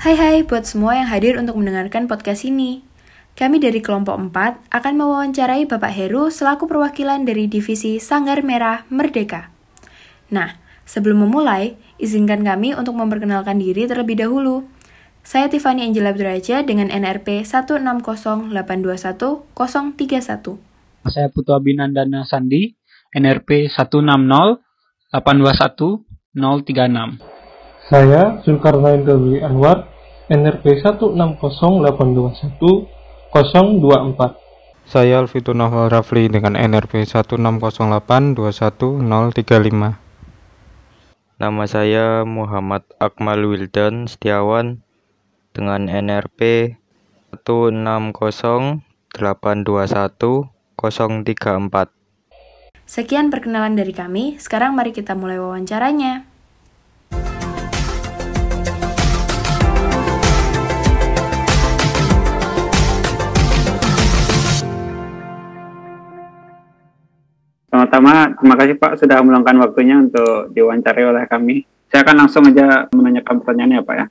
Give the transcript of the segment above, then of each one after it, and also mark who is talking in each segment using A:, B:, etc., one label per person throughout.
A: Hai hai buat semua yang hadir untuk mendengarkan podcast ini. Kami dari kelompok 4 akan mewawancarai Bapak Heru selaku perwakilan dari Divisi Sanggar Merah Merdeka. Nah, sebelum memulai, izinkan kami untuk memperkenalkan diri terlebih dahulu. Saya Tiffany Angela Abduraja dengan NRP 160821
B: Saya Putu Abinandana Sandi, NRP 160821 036.
C: Saya Zulkarnain Dwi Anwar, NRP 160821 024.
D: Saya Alfito Novel Rafli dengan NRP 160821035.
E: Nama saya Muhammad Akmal Wildan Setiawan dengan NRP 160821
A: Sekian perkenalan dari kami, sekarang mari kita mulai wawancaranya.
B: Pertama-tama, terima kasih Pak sudah meluangkan waktunya untuk diwawancari oleh kami. Saya akan langsung aja menanyakan pertanyaannya Pak ya.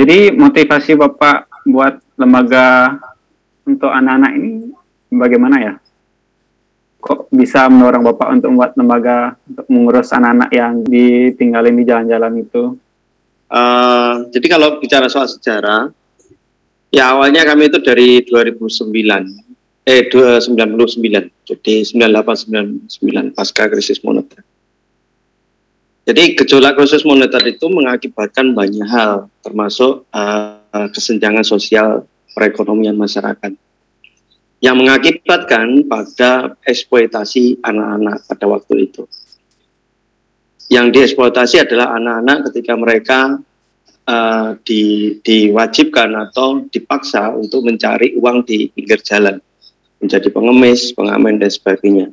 B: Jadi motivasi Bapak buat lembaga untuk anak-anak ini bagaimana ya? Kok bisa mendorong Bapak untuk membuat lembaga untuk mengurus anak-anak yang ditinggalin di jalan-jalan itu?
F: Uh, jadi kalau bicara soal sejarah, ya awalnya kami itu dari 2009 eh 299 jadi 9899 pasca krisis moneter. Jadi gejolak krisis moneter itu mengakibatkan banyak hal termasuk uh, kesenjangan sosial perekonomian masyarakat yang mengakibatkan pada eksploitasi anak-anak pada waktu itu. Yang dieksploitasi adalah anak-anak ketika mereka uh, di, diwajibkan atau dipaksa untuk mencari uang di pinggir jalan menjadi pengemis, pengamen dan sebagainya.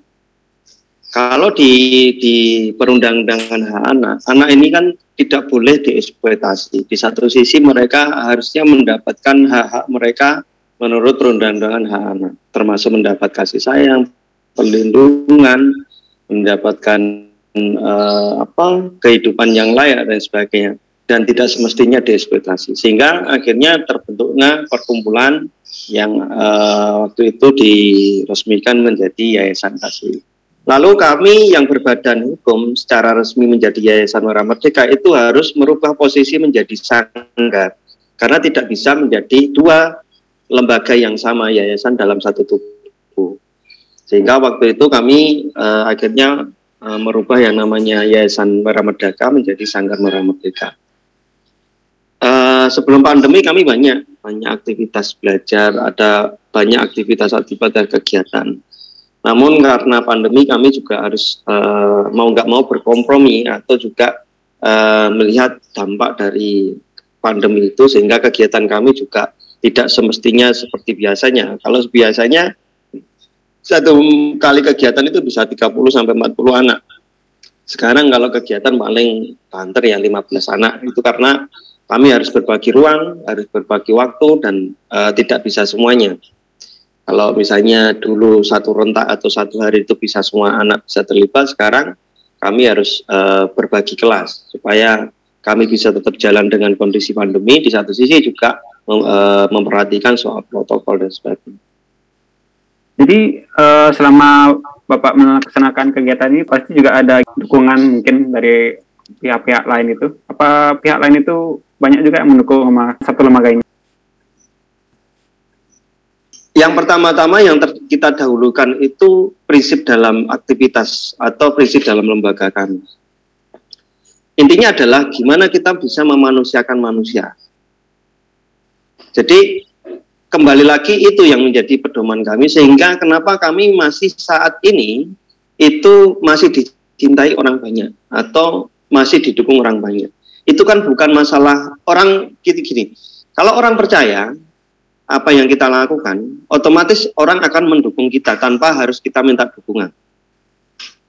F: Kalau di di perundang-undangan hak anak, anak ini kan tidak boleh dieksploitasi. Di satu sisi mereka harusnya mendapatkan hak-hak mereka menurut perundang-undangan hak anak, termasuk mendapat kasih sayang, perlindungan, mendapatkan uh, apa kehidupan yang layak dan sebagainya dan tidak semestinya dieksploitasi sehingga akhirnya terbentuknya perkumpulan yang uh, waktu itu diresmikan menjadi Yayasan Kasih. Lalu kami yang berbadan hukum secara resmi menjadi Yayasan Merah Merdeka itu harus merubah posisi menjadi sanggar karena tidak bisa menjadi dua lembaga yang sama yayasan dalam satu tubuh. Sehingga waktu itu kami uh, akhirnya uh, merubah yang namanya Yayasan Merah Merdeka menjadi Sanggar Merah Merdeka. Uh, sebelum pandemi kami banyak banyak aktivitas belajar, ada banyak aktivitas-aktivitas kegiatan. Namun karena pandemi kami juga harus uh, mau nggak mau berkompromi atau juga uh, melihat dampak dari pandemi itu sehingga kegiatan kami juga tidak semestinya seperti biasanya. Kalau biasanya satu kali kegiatan itu bisa 30 sampai 40 anak. Sekarang kalau kegiatan paling banter ya 15 anak itu karena kami harus berbagi ruang, harus berbagi waktu dan uh, tidak bisa semuanya. Kalau misalnya dulu satu rentak atau satu hari itu bisa semua anak bisa terlibat, sekarang kami harus uh, berbagi kelas supaya kami bisa tetap jalan dengan kondisi pandemi. Di satu sisi juga mem, uh, memperhatikan soal protokol dan sebagainya.
B: Jadi uh, selama Bapak melaksanakan kegiatan ini pasti juga ada dukungan mungkin dari pihak-pihak lain itu. Apa pihak lain itu banyak juga yang mendukung sama satu lembaga ini.
F: Yang pertama-tama yang ter, kita dahulukan itu prinsip dalam aktivitas atau prinsip dalam lembaga kami. Intinya adalah gimana kita bisa memanusiakan manusia. Jadi kembali lagi itu yang menjadi pedoman kami sehingga kenapa kami masih saat ini itu masih dicintai orang banyak atau masih didukung orang banyak itu kan bukan masalah orang gini-gini. Kalau orang percaya apa yang kita lakukan, otomatis orang akan mendukung kita tanpa harus kita minta dukungan.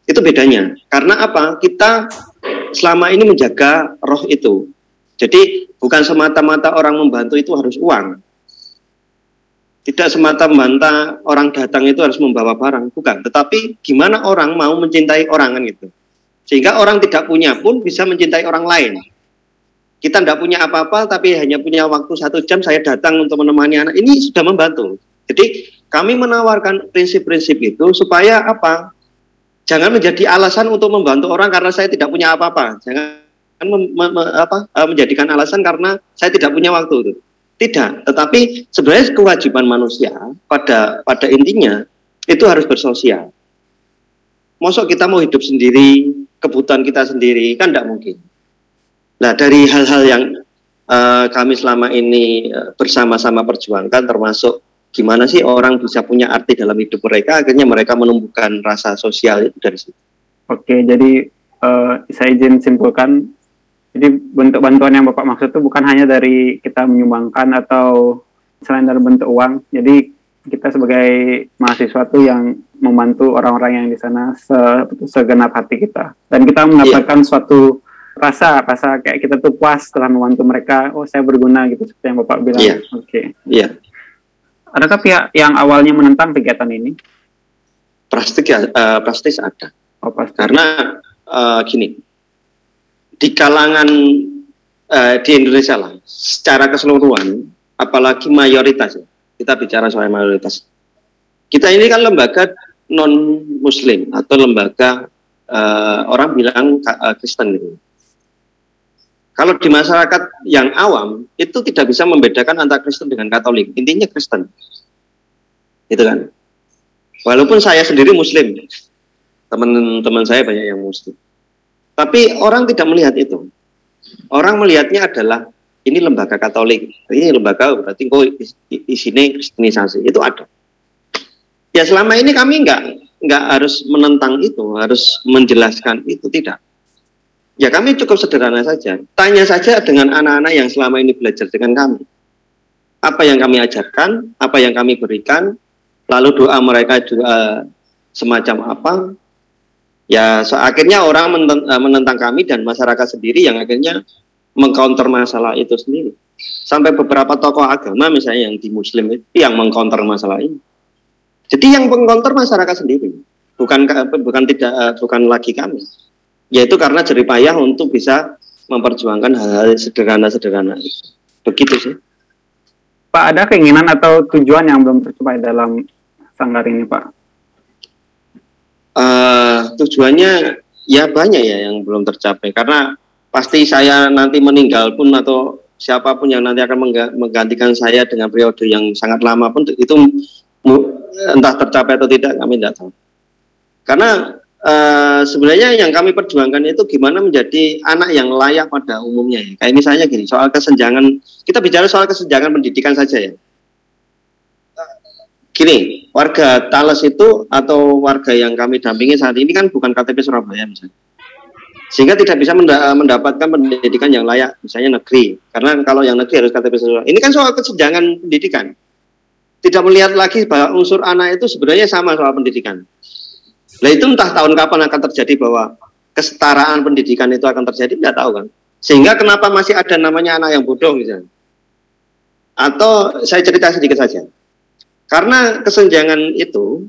F: Itu bedanya. Karena apa? Kita selama ini menjaga roh itu. Jadi bukan semata-mata orang membantu itu harus uang. Tidak semata-mata orang datang itu harus membawa barang, bukan. Tetapi gimana orang mau mencintai orang kan gitu. Sehingga orang tidak punya pun bisa mencintai orang lain. Kita tidak punya apa-apa tapi hanya punya waktu satu jam saya datang untuk menemani anak ini sudah membantu. Jadi kami menawarkan prinsip-prinsip itu supaya apa? Jangan menjadi alasan untuk membantu orang karena saya tidak punya apa-apa. Jangan me, me, me, apa, eh, menjadikan alasan karena saya tidak punya waktu itu. Tidak, tetapi sebenarnya kewajiban manusia pada pada intinya itu harus bersosial. Mosok kita mau hidup sendiri, kebutuhan kita sendiri kan tidak mungkin. Nah dari hal-hal yang uh, kami selama ini uh, bersama-sama perjuangkan termasuk gimana sih orang bisa punya arti dalam hidup mereka akhirnya mereka menumbuhkan rasa sosial itu dari situ.
B: Oke, jadi uh, saya izin simpulkan jadi bentuk bantuan yang Bapak maksud itu bukan hanya dari kita menyumbangkan atau selain dari bentuk uang. Jadi kita sebagai mahasiswa tuh yang membantu orang-orang yang di sana se segenap hati kita. Dan kita mendapatkan yeah. suatu rasa rasa kayak kita tuh puas setelah membantu mereka oh saya berguna gitu seperti yang bapak bilang
F: yeah.
B: oke okay.
F: iya yeah.
B: adakah pihak yang awalnya menentang kegiatan ini
F: pasti ya uh, pasti ada
B: oh, pasti.
F: karena uh, gini di kalangan uh, di Indonesia lah secara keseluruhan apalagi mayoritas ya, kita bicara soal mayoritas kita ini kan lembaga non muslim atau lembaga uh, orang bilang uh, Kristen gitu kalau di masyarakat yang awam itu tidak bisa membedakan antara Kristen dengan Katolik. Intinya Kristen. Itu kan. Walaupun saya sendiri Muslim, teman-teman saya banyak yang Muslim. Tapi orang tidak melihat itu. Orang melihatnya adalah ini lembaga Katolik, ini lembaga berarti kok isinya Kristenisasi itu ada. Ya selama ini kami nggak nggak harus menentang itu, harus menjelaskan itu tidak. Ya kami cukup sederhana saja. Tanya saja dengan anak-anak yang selama ini belajar dengan kami. Apa yang kami ajarkan, apa yang kami berikan, lalu doa mereka juga semacam apa. Ya so, akhirnya orang eh, menentang kami dan masyarakat sendiri yang akhirnya mengcounter masalah itu sendiri. Sampai beberapa tokoh agama misalnya yang di muslim itu yang mengcounter masalah ini. Jadi yang mengcounter masyarakat sendiri, bukan bukan tidak eh, bukan lagi kami yaitu karena jeripayah untuk bisa memperjuangkan hal-hal sederhana-sederhana Begitu sih.
B: Pak, ada keinginan atau tujuan yang belum tercapai dalam sanggar ini, Pak?
F: Uh, tujuannya ya banyak ya yang belum tercapai karena pasti saya nanti meninggal pun atau siapa pun yang nanti akan menggantikan saya dengan periode yang sangat lama pun itu entah tercapai atau tidak kami tidak tahu. Karena uh, sebenarnya yang kami perjuangkan itu gimana menjadi anak yang layak pada umumnya ya. Kayak misalnya gini, soal kesenjangan, kita bicara soal kesenjangan pendidikan saja ya. Gini, warga Tales itu atau warga yang kami dampingi saat ini kan bukan KTP Surabaya misalnya. Sehingga tidak bisa mendapatkan pendidikan yang layak, misalnya negeri. Karena kalau yang negeri harus KTP Surabaya. Ini kan soal kesenjangan pendidikan. Tidak melihat lagi bahwa unsur anak itu sebenarnya sama soal pendidikan Nah itu entah tahun kapan akan terjadi bahwa kesetaraan pendidikan itu akan terjadi, tidak tahu kan. Sehingga kenapa masih ada namanya anak yang bodoh misalnya. Atau saya cerita sedikit saja. Karena kesenjangan itu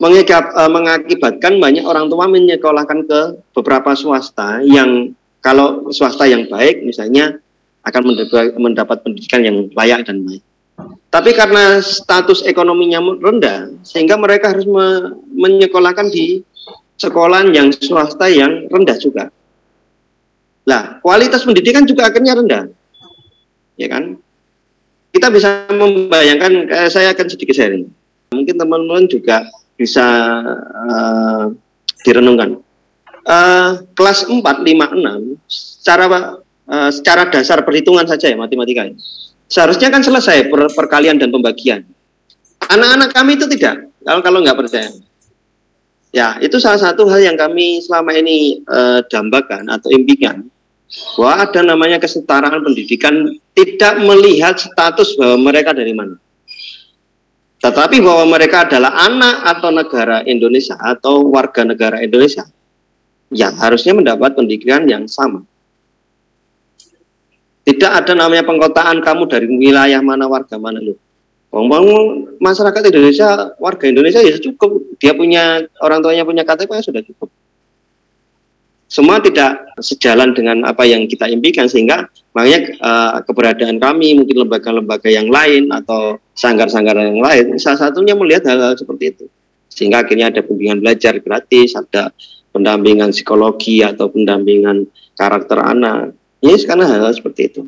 F: eh, mengakibatkan banyak orang tua menyekolahkan ke beberapa swasta yang kalau swasta yang baik misalnya akan mendapat pendidikan yang layak dan baik. Tapi karena status ekonominya rendah, sehingga mereka harus me menyekolahkan di sekolah yang swasta yang rendah juga. Nah, kualitas pendidikan juga akhirnya rendah. Ya kan? Kita bisa membayangkan, eh, saya akan sedikit sharing. Mungkin teman-teman juga bisa uh, direnungkan. Uh, kelas 4, 5, 6, secara, uh, secara dasar perhitungan saja ya, matematika. Ya Seharusnya kan selesai per perkalian dan pembagian. Anak-anak kami itu tidak, kalau kalau nggak percaya. Ya, itu salah satu hal yang kami selama ini uh, dambakan atau impikan bahwa ada namanya kesetaraan pendidikan tidak melihat status bahwa mereka dari mana. Tetapi bahwa mereka adalah anak atau negara Indonesia atau warga negara Indonesia yang harusnya mendapat pendidikan yang sama. Tidak ada namanya pengkotaan kamu dari wilayah mana warga mana lu. Bang masyarakat Indonesia, warga Indonesia ya cukup. Dia punya orang tuanya punya KTP ya sudah cukup. semua tidak sejalan dengan apa yang kita impikan sehingga makanya uh, keberadaan kami mungkin lembaga-lembaga yang lain atau sanggar-sanggar yang lain salah satunya melihat hal-hal seperti itu sehingga akhirnya ada bimbingan belajar gratis ada pendampingan psikologi atau pendampingan karakter anak ya karena hal-hal seperti itu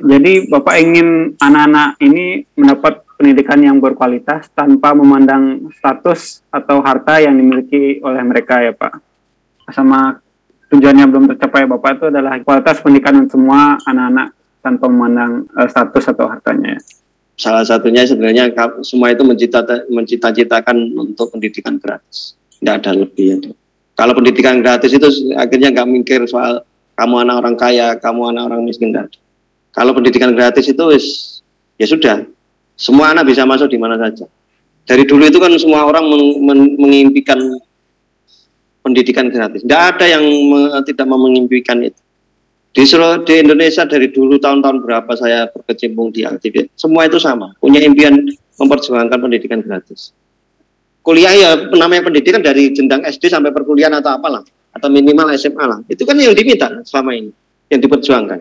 B: jadi bapak ingin anak-anak ini mendapat pendidikan yang berkualitas tanpa memandang status atau harta yang dimiliki oleh mereka ya pak sama tujuannya belum tercapai Bapak itu adalah kualitas pendidikan semua anak-anak tanpa memandang uh, status atau hartanya.
F: Salah satunya sebenarnya semua itu mencita-citakan untuk pendidikan gratis. Tidak ada lebih ya. Kalau pendidikan gratis itu akhirnya nggak mikir soal kamu anak orang kaya, kamu anak orang miskin. Tidak. Kalau pendidikan gratis itu ya sudah, semua anak bisa masuk di mana saja. Dari dulu itu kan semua orang meng mengimpikan pendidikan gratis. Tidak ada yang me, tidak memimpikan itu. Di, di Indonesia dari dulu tahun-tahun berapa saya berkecimpung di aktivitas, semua itu sama, punya impian memperjuangkan pendidikan gratis. Kuliah ya namanya pendidikan dari jenjang SD sampai perkuliahan atau apalah, atau minimal SMA lah. Itu kan yang diminta selama ini, yang diperjuangkan.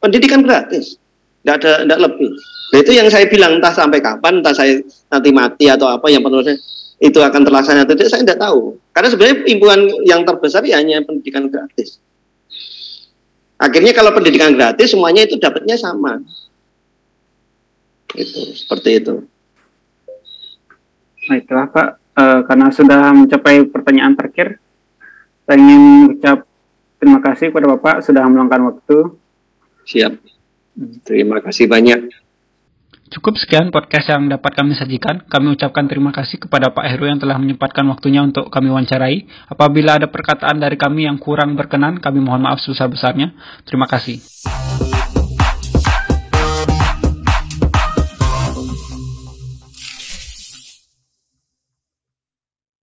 F: Pendidikan gratis, tidak ada tidak lebih. Nah, itu yang saya bilang entah sampai kapan, entah saya nanti mati atau apa yang perlu saya itu akan terlaksana atau tidak saya tidak tahu karena sebenarnya impuan yang terbesar ya hanya pendidikan gratis akhirnya kalau pendidikan gratis semuanya itu dapatnya sama itu seperti itu
B: baiklah pak e, karena sudah mencapai pertanyaan terakhir saya ingin ucap terima kasih kepada bapak sudah meluangkan waktu
F: siap terima kasih banyak
G: Cukup sekian podcast yang dapat kami sajikan. Kami ucapkan terima kasih kepada Pak Heru yang telah menyempatkan waktunya untuk kami wawancarai. Apabila ada perkataan dari kami yang kurang berkenan, kami mohon maaf sebesar-besarnya. Terima kasih.